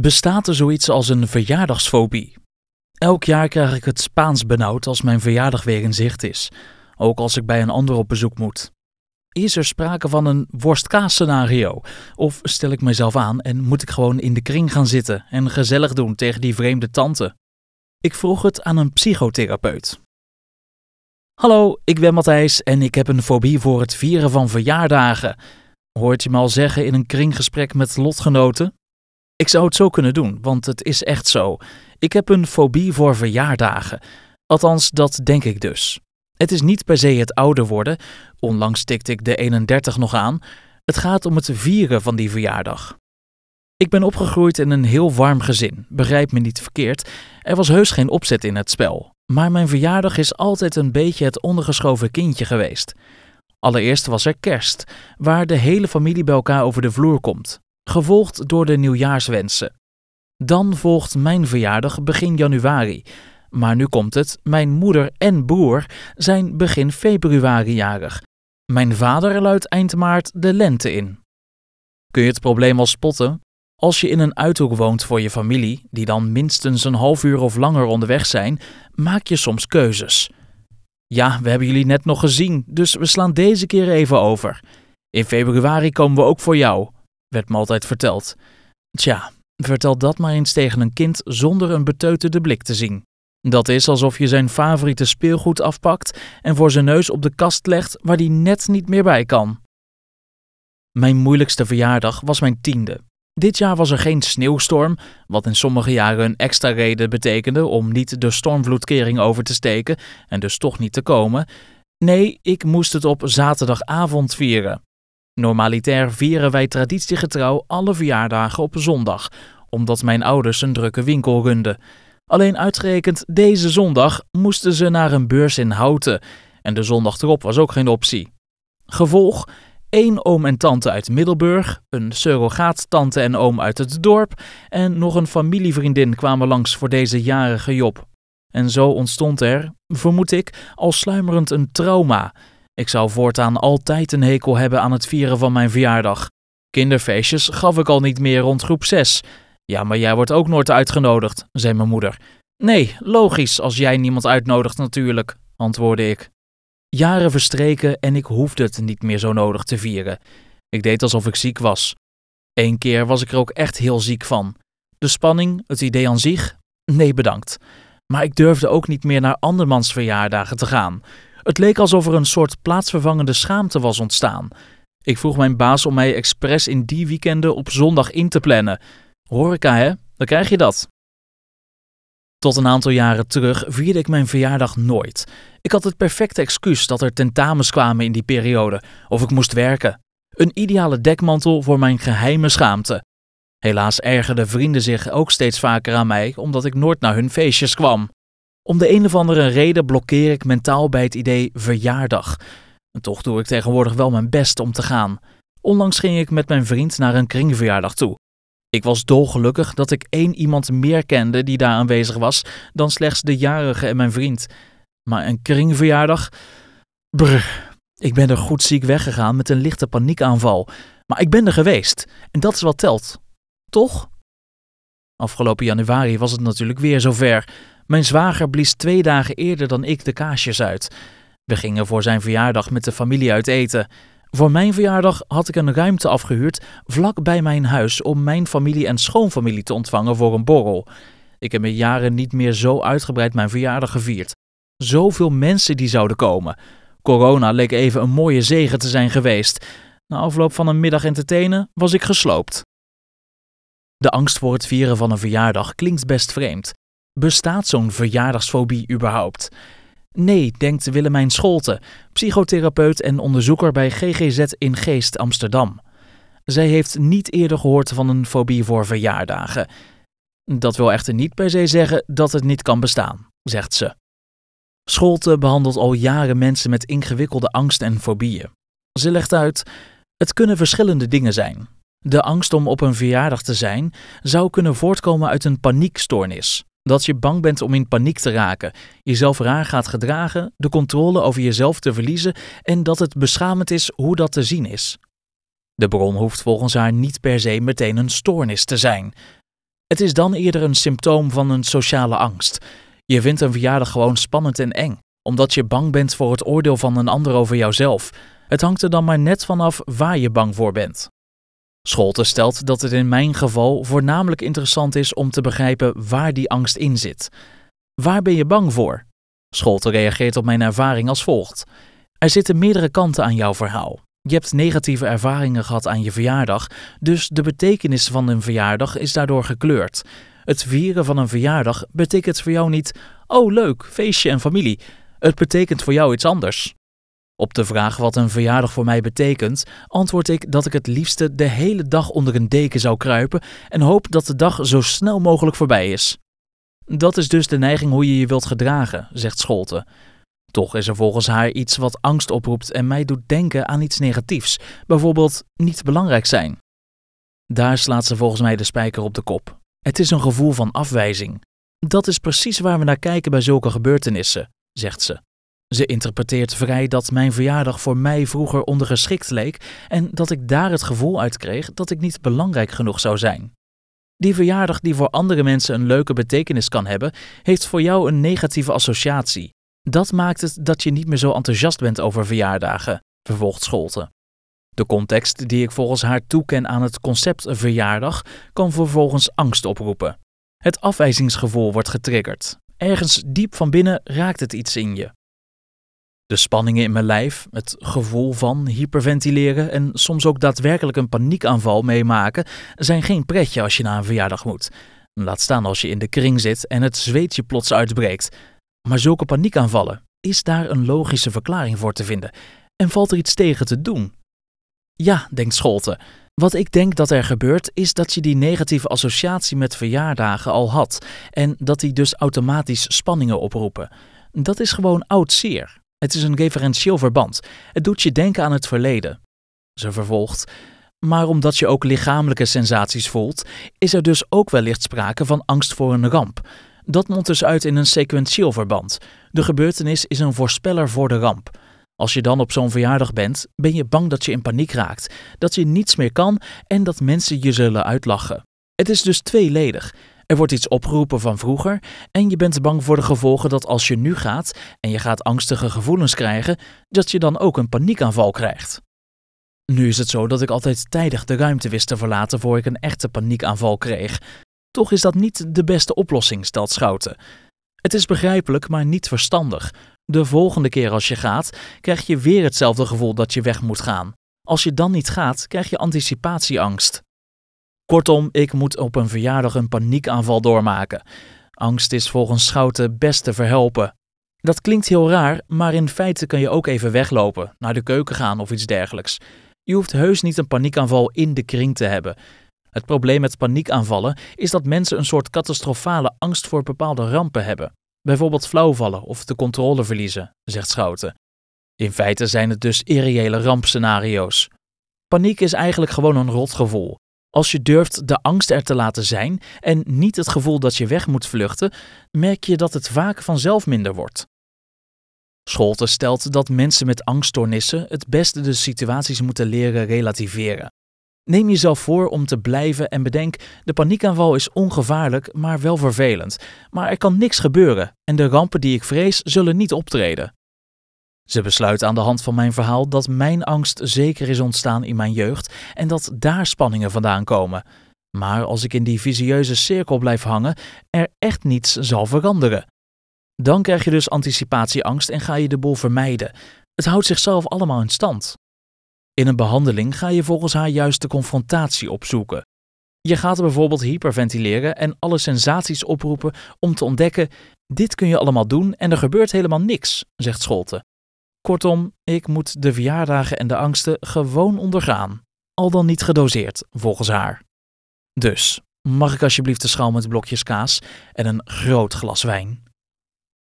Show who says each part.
Speaker 1: Bestaat er zoiets als een verjaardagsfobie? Elk jaar krijg ik het Spaans benauwd als mijn verjaardag weer in zicht is, ook als ik bij een ander op bezoek moet. Is er sprake van een worstkaas-scenario? Of stel ik mezelf aan en moet ik gewoon in de kring gaan zitten en gezellig doen tegen die vreemde tante? Ik vroeg het aan een psychotherapeut. Hallo, ik ben Matthijs en ik heb een fobie voor het vieren van verjaardagen. Hoort je me al zeggen in een kringgesprek met lotgenoten? Ik zou het zo kunnen doen, want het is echt zo. Ik heb een fobie voor verjaardagen. Althans, dat denk ik dus. Het is niet per se het ouder worden, onlangs tikte ik de 31 nog aan. Het gaat om het vieren van die verjaardag. Ik ben opgegroeid in een heel warm gezin, begrijp me niet verkeerd. Er was heus geen opzet in het spel. Maar mijn verjaardag is altijd een beetje het ondergeschoven kindje geweest. Allereerst was er kerst, waar de hele familie bij elkaar over de vloer komt gevolgd door de nieuwjaarswensen. Dan volgt mijn verjaardag begin januari. Maar nu komt het, mijn moeder en broer zijn begin februari jarig. Mijn vader luidt eind maart de lente in. Kun je het probleem al spotten? Als je in een uithoek woont voor je familie, die dan minstens een half uur of langer onderweg zijn, maak je soms keuzes. Ja, we hebben jullie net nog gezien, dus we slaan deze keer even over. In februari komen we ook voor jou werd me altijd verteld. Tja, vertel dat maar eens tegen een kind zonder een beteuterde blik te zien. Dat is alsof je zijn favoriete speelgoed afpakt en voor zijn neus op de kast legt waar die net niet meer bij kan. Mijn moeilijkste verjaardag was mijn tiende. Dit jaar was er geen sneeuwstorm, wat in sommige jaren een extra reden betekende om niet de stormvloedkering over te steken en dus toch niet te komen. Nee, ik moest het op zaterdagavond vieren. Normalitair vieren wij traditiegetrouw alle verjaardagen op zondag, omdat mijn ouders een drukke winkel runden. Alleen uitgerekend deze zondag moesten ze naar een beurs in Houten en de zondag erop was ook geen optie. Gevolg: één oom en tante uit Middelburg, een surrogaattante en oom uit het dorp en nog een familievriendin kwamen langs voor deze jarige Job. En zo ontstond er, vermoed ik, al sluimerend een trauma ik zou voortaan altijd een hekel hebben aan het vieren van mijn verjaardag. Kinderfeestjes gaf ik al niet meer rond groep 6. Ja, maar jij wordt ook nooit uitgenodigd, zei mijn moeder. Nee, logisch, als jij niemand uitnodigt natuurlijk, antwoordde ik. Jaren verstreken en ik hoefde het niet meer zo nodig te vieren. Ik deed alsof ik ziek was. Eén keer was ik er ook echt heel ziek van. De spanning, het idee aan zich? Nee, bedankt. Maar ik durfde ook niet meer naar andermans verjaardagen te gaan. Het leek alsof er een soort plaatsvervangende schaamte was ontstaan. Ik vroeg mijn baas om mij expres in die weekenden op zondag in te plannen. Horeca, hè? Dan krijg je dat. Tot een aantal jaren terug vierde ik mijn verjaardag nooit. Ik had het perfecte excuus dat er tentamens kwamen in die periode, of ik moest werken. Een ideale dekmantel voor mijn geheime schaamte. Helaas ergerden vrienden zich ook steeds vaker aan mij, omdat ik nooit naar hun feestjes kwam. Om de een of andere reden blokkeer ik mentaal bij het idee verjaardag. En toch doe ik tegenwoordig wel mijn best om te gaan. Onlangs ging ik met mijn vriend naar een kringverjaardag toe. Ik was dolgelukkig dat ik één iemand meer kende die daar aanwezig was dan slechts de jarige en mijn vriend. Maar een kringverjaardag? Brr, ik ben er goed ziek weggegaan met een lichte paniekaanval. Maar ik ben er geweest en dat is wat telt. Toch? Afgelopen januari was het natuurlijk weer zover. Mijn zwager blies twee dagen eerder dan ik de kaasjes uit. We gingen voor zijn verjaardag met de familie uit eten. Voor mijn verjaardag had ik een ruimte afgehuurd vlak bij mijn huis om mijn familie en schoonfamilie te ontvangen voor een borrel. Ik heb in jaren niet meer zo uitgebreid mijn verjaardag gevierd. Zoveel mensen die zouden komen. Corona leek even een mooie zegen te zijn geweest. Na afloop van een middag entertainen was ik gesloopt. De angst voor het vieren van een verjaardag klinkt best vreemd. Bestaat zo'n verjaardagsfobie überhaupt? Nee, denkt Willemijn Scholte, psychotherapeut en onderzoeker bij GGZ in Geest Amsterdam. Zij heeft niet eerder gehoord van een fobie voor verjaardagen. Dat wil echter niet per se zeggen dat het niet kan bestaan, zegt ze. Scholte behandelt al jaren mensen met ingewikkelde angst en fobieën. Ze legt uit: het kunnen verschillende dingen zijn. De angst om op een verjaardag te zijn zou kunnen voortkomen uit een paniekstoornis. Dat je bang bent om in paniek te raken, jezelf raar gaat gedragen, de controle over jezelf te verliezen en dat het beschamend is hoe dat te zien is. De bron hoeft volgens haar niet per se meteen een stoornis te zijn. Het is dan eerder een symptoom van een sociale angst. Je vindt een verjaardag gewoon spannend en eng, omdat je bang bent voor het oordeel van een ander over jouzelf. Het hangt er dan maar net vanaf waar je bang voor bent. Scholte stelt dat het in mijn geval voornamelijk interessant is om te begrijpen waar die angst in zit. Waar ben je bang voor? Scholte reageert op mijn ervaring als volgt. Er zitten meerdere kanten aan jouw verhaal. Je hebt negatieve ervaringen gehad aan je verjaardag, dus de betekenis van een verjaardag is daardoor gekleurd. Het vieren van een verjaardag betekent voor jou niet: oh leuk, feestje en familie. Het betekent voor jou iets anders. Op de vraag wat een verjaardag voor mij betekent, antwoord ik dat ik het liefste de hele dag onder een deken zou kruipen en hoop dat de dag zo snel mogelijk voorbij is. Dat is dus de neiging hoe je je wilt gedragen, zegt Scholte. Toch is er volgens haar iets wat angst oproept en mij doet denken aan iets negatiefs, bijvoorbeeld niet belangrijk zijn. Daar slaat ze volgens mij de spijker op de kop. Het is een gevoel van afwijzing. Dat is precies waar we naar kijken bij zulke gebeurtenissen, zegt ze. Ze interpreteert vrij dat mijn verjaardag voor mij vroeger ondergeschikt leek en dat ik daar het gevoel uit kreeg dat ik niet belangrijk genoeg zou zijn. Die verjaardag die voor andere mensen een leuke betekenis kan hebben, heeft voor jou een negatieve associatie. Dat maakt het dat je niet meer zo enthousiast bent over verjaardagen, vervolgt Scholte. De context die ik volgens haar toeken aan het concept verjaardag kan vervolgens angst oproepen. Het afwijzingsgevoel wordt getriggerd. Ergens diep van binnen raakt het iets in je. De spanningen in mijn lijf, het gevoel van hyperventileren en soms ook daadwerkelijk een paniekaanval meemaken, zijn geen pretje als je naar een verjaardag moet. Laat staan als je in de kring zit en het zweetje plots uitbreekt. Maar zulke paniekaanvallen, is daar een logische verklaring voor te vinden? En valt er iets tegen te doen? Ja, denkt Scholte. Wat ik denk dat er gebeurt, is dat je die negatieve associatie met verjaardagen al had en dat die dus automatisch spanningen oproepen. Dat is gewoon oud zeer. Het is een referentieel verband. Het doet je denken aan het verleden. Ze vervolgt. Maar omdat je ook lichamelijke sensaties voelt, is er dus ook wellicht sprake van angst voor een ramp. Dat mondt dus uit in een sequentieel verband. De gebeurtenis is een voorspeller voor de ramp. Als je dan op zo'n verjaardag bent, ben je bang dat je in paniek raakt, dat je niets meer kan en dat mensen je zullen uitlachen. Het is dus tweeledig. Er wordt iets opgeroepen van vroeger en je bent bang voor de gevolgen dat als je nu gaat en je gaat angstige gevoelens krijgen, dat je dan ook een paniekaanval krijgt. Nu is het zo dat ik altijd tijdig de ruimte wist te verlaten voor ik een echte paniekaanval kreeg. Toch is dat niet de beste oplossing, stelt Schouten. Het is begrijpelijk, maar niet verstandig. De volgende keer als je gaat, krijg je weer hetzelfde gevoel dat je weg moet gaan. Als je dan niet gaat, krijg je anticipatieangst. Kortom, ik moet op een verjaardag een paniekaanval doormaken. Angst is volgens Schouten best te verhelpen. Dat klinkt heel raar, maar in feite kan je ook even weglopen, naar de keuken gaan of iets dergelijks. Je hoeft heus niet een paniekaanval in de kring te hebben. Het probleem met paniekaanvallen is dat mensen een soort catastrofale angst voor bepaalde rampen hebben. Bijvoorbeeld flauwvallen of de controle verliezen, zegt Schouten. In feite zijn het dus irreële rampscenario's. Paniek is eigenlijk gewoon een rotgevoel. Als je durft de angst er te laten zijn en niet het gevoel dat je weg moet vluchten, merk je dat het vaak vanzelf minder wordt. Scholte stelt dat mensen met angststoornissen het beste de situaties moeten leren relativeren. Neem jezelf voor om te blijven en bedenk: de paniekaanval is ongevaarlijk, maar wel vervelend. Maar er kan niks gebeuren en de rampen die ik vrees zullen niet optreden. Ze besluit aan de hand van mijn verhaal dat mijn angst zeker is ontstaan in mijn jeugd en dat daar spanningen vandaan komen. Maar als ik in die visieuze cirkel blijf hangen, er echt niets zal veranderen. Dan krijg je dus anticipatieangst en ga je de boel vermijden. Het houdt zichzelf allemaal in stand. In een behandeling ga je volgens haar juist de confrontatie opzoeken. Je gaat bijvoorbeeld hyperventileren en alle sensaties oproepen om te ontdekken: dit kun je allemaal doen en er gebeurt helemaal niks, zegt Scholte. Kortom, ik moet de verjaardagen en de angsten gewoon ondergaan. Al dan niet gedoseerd, volgens haar. Dus, mag ik alsjeblieft de schaal met blokjes kaas en een groot glas wijn?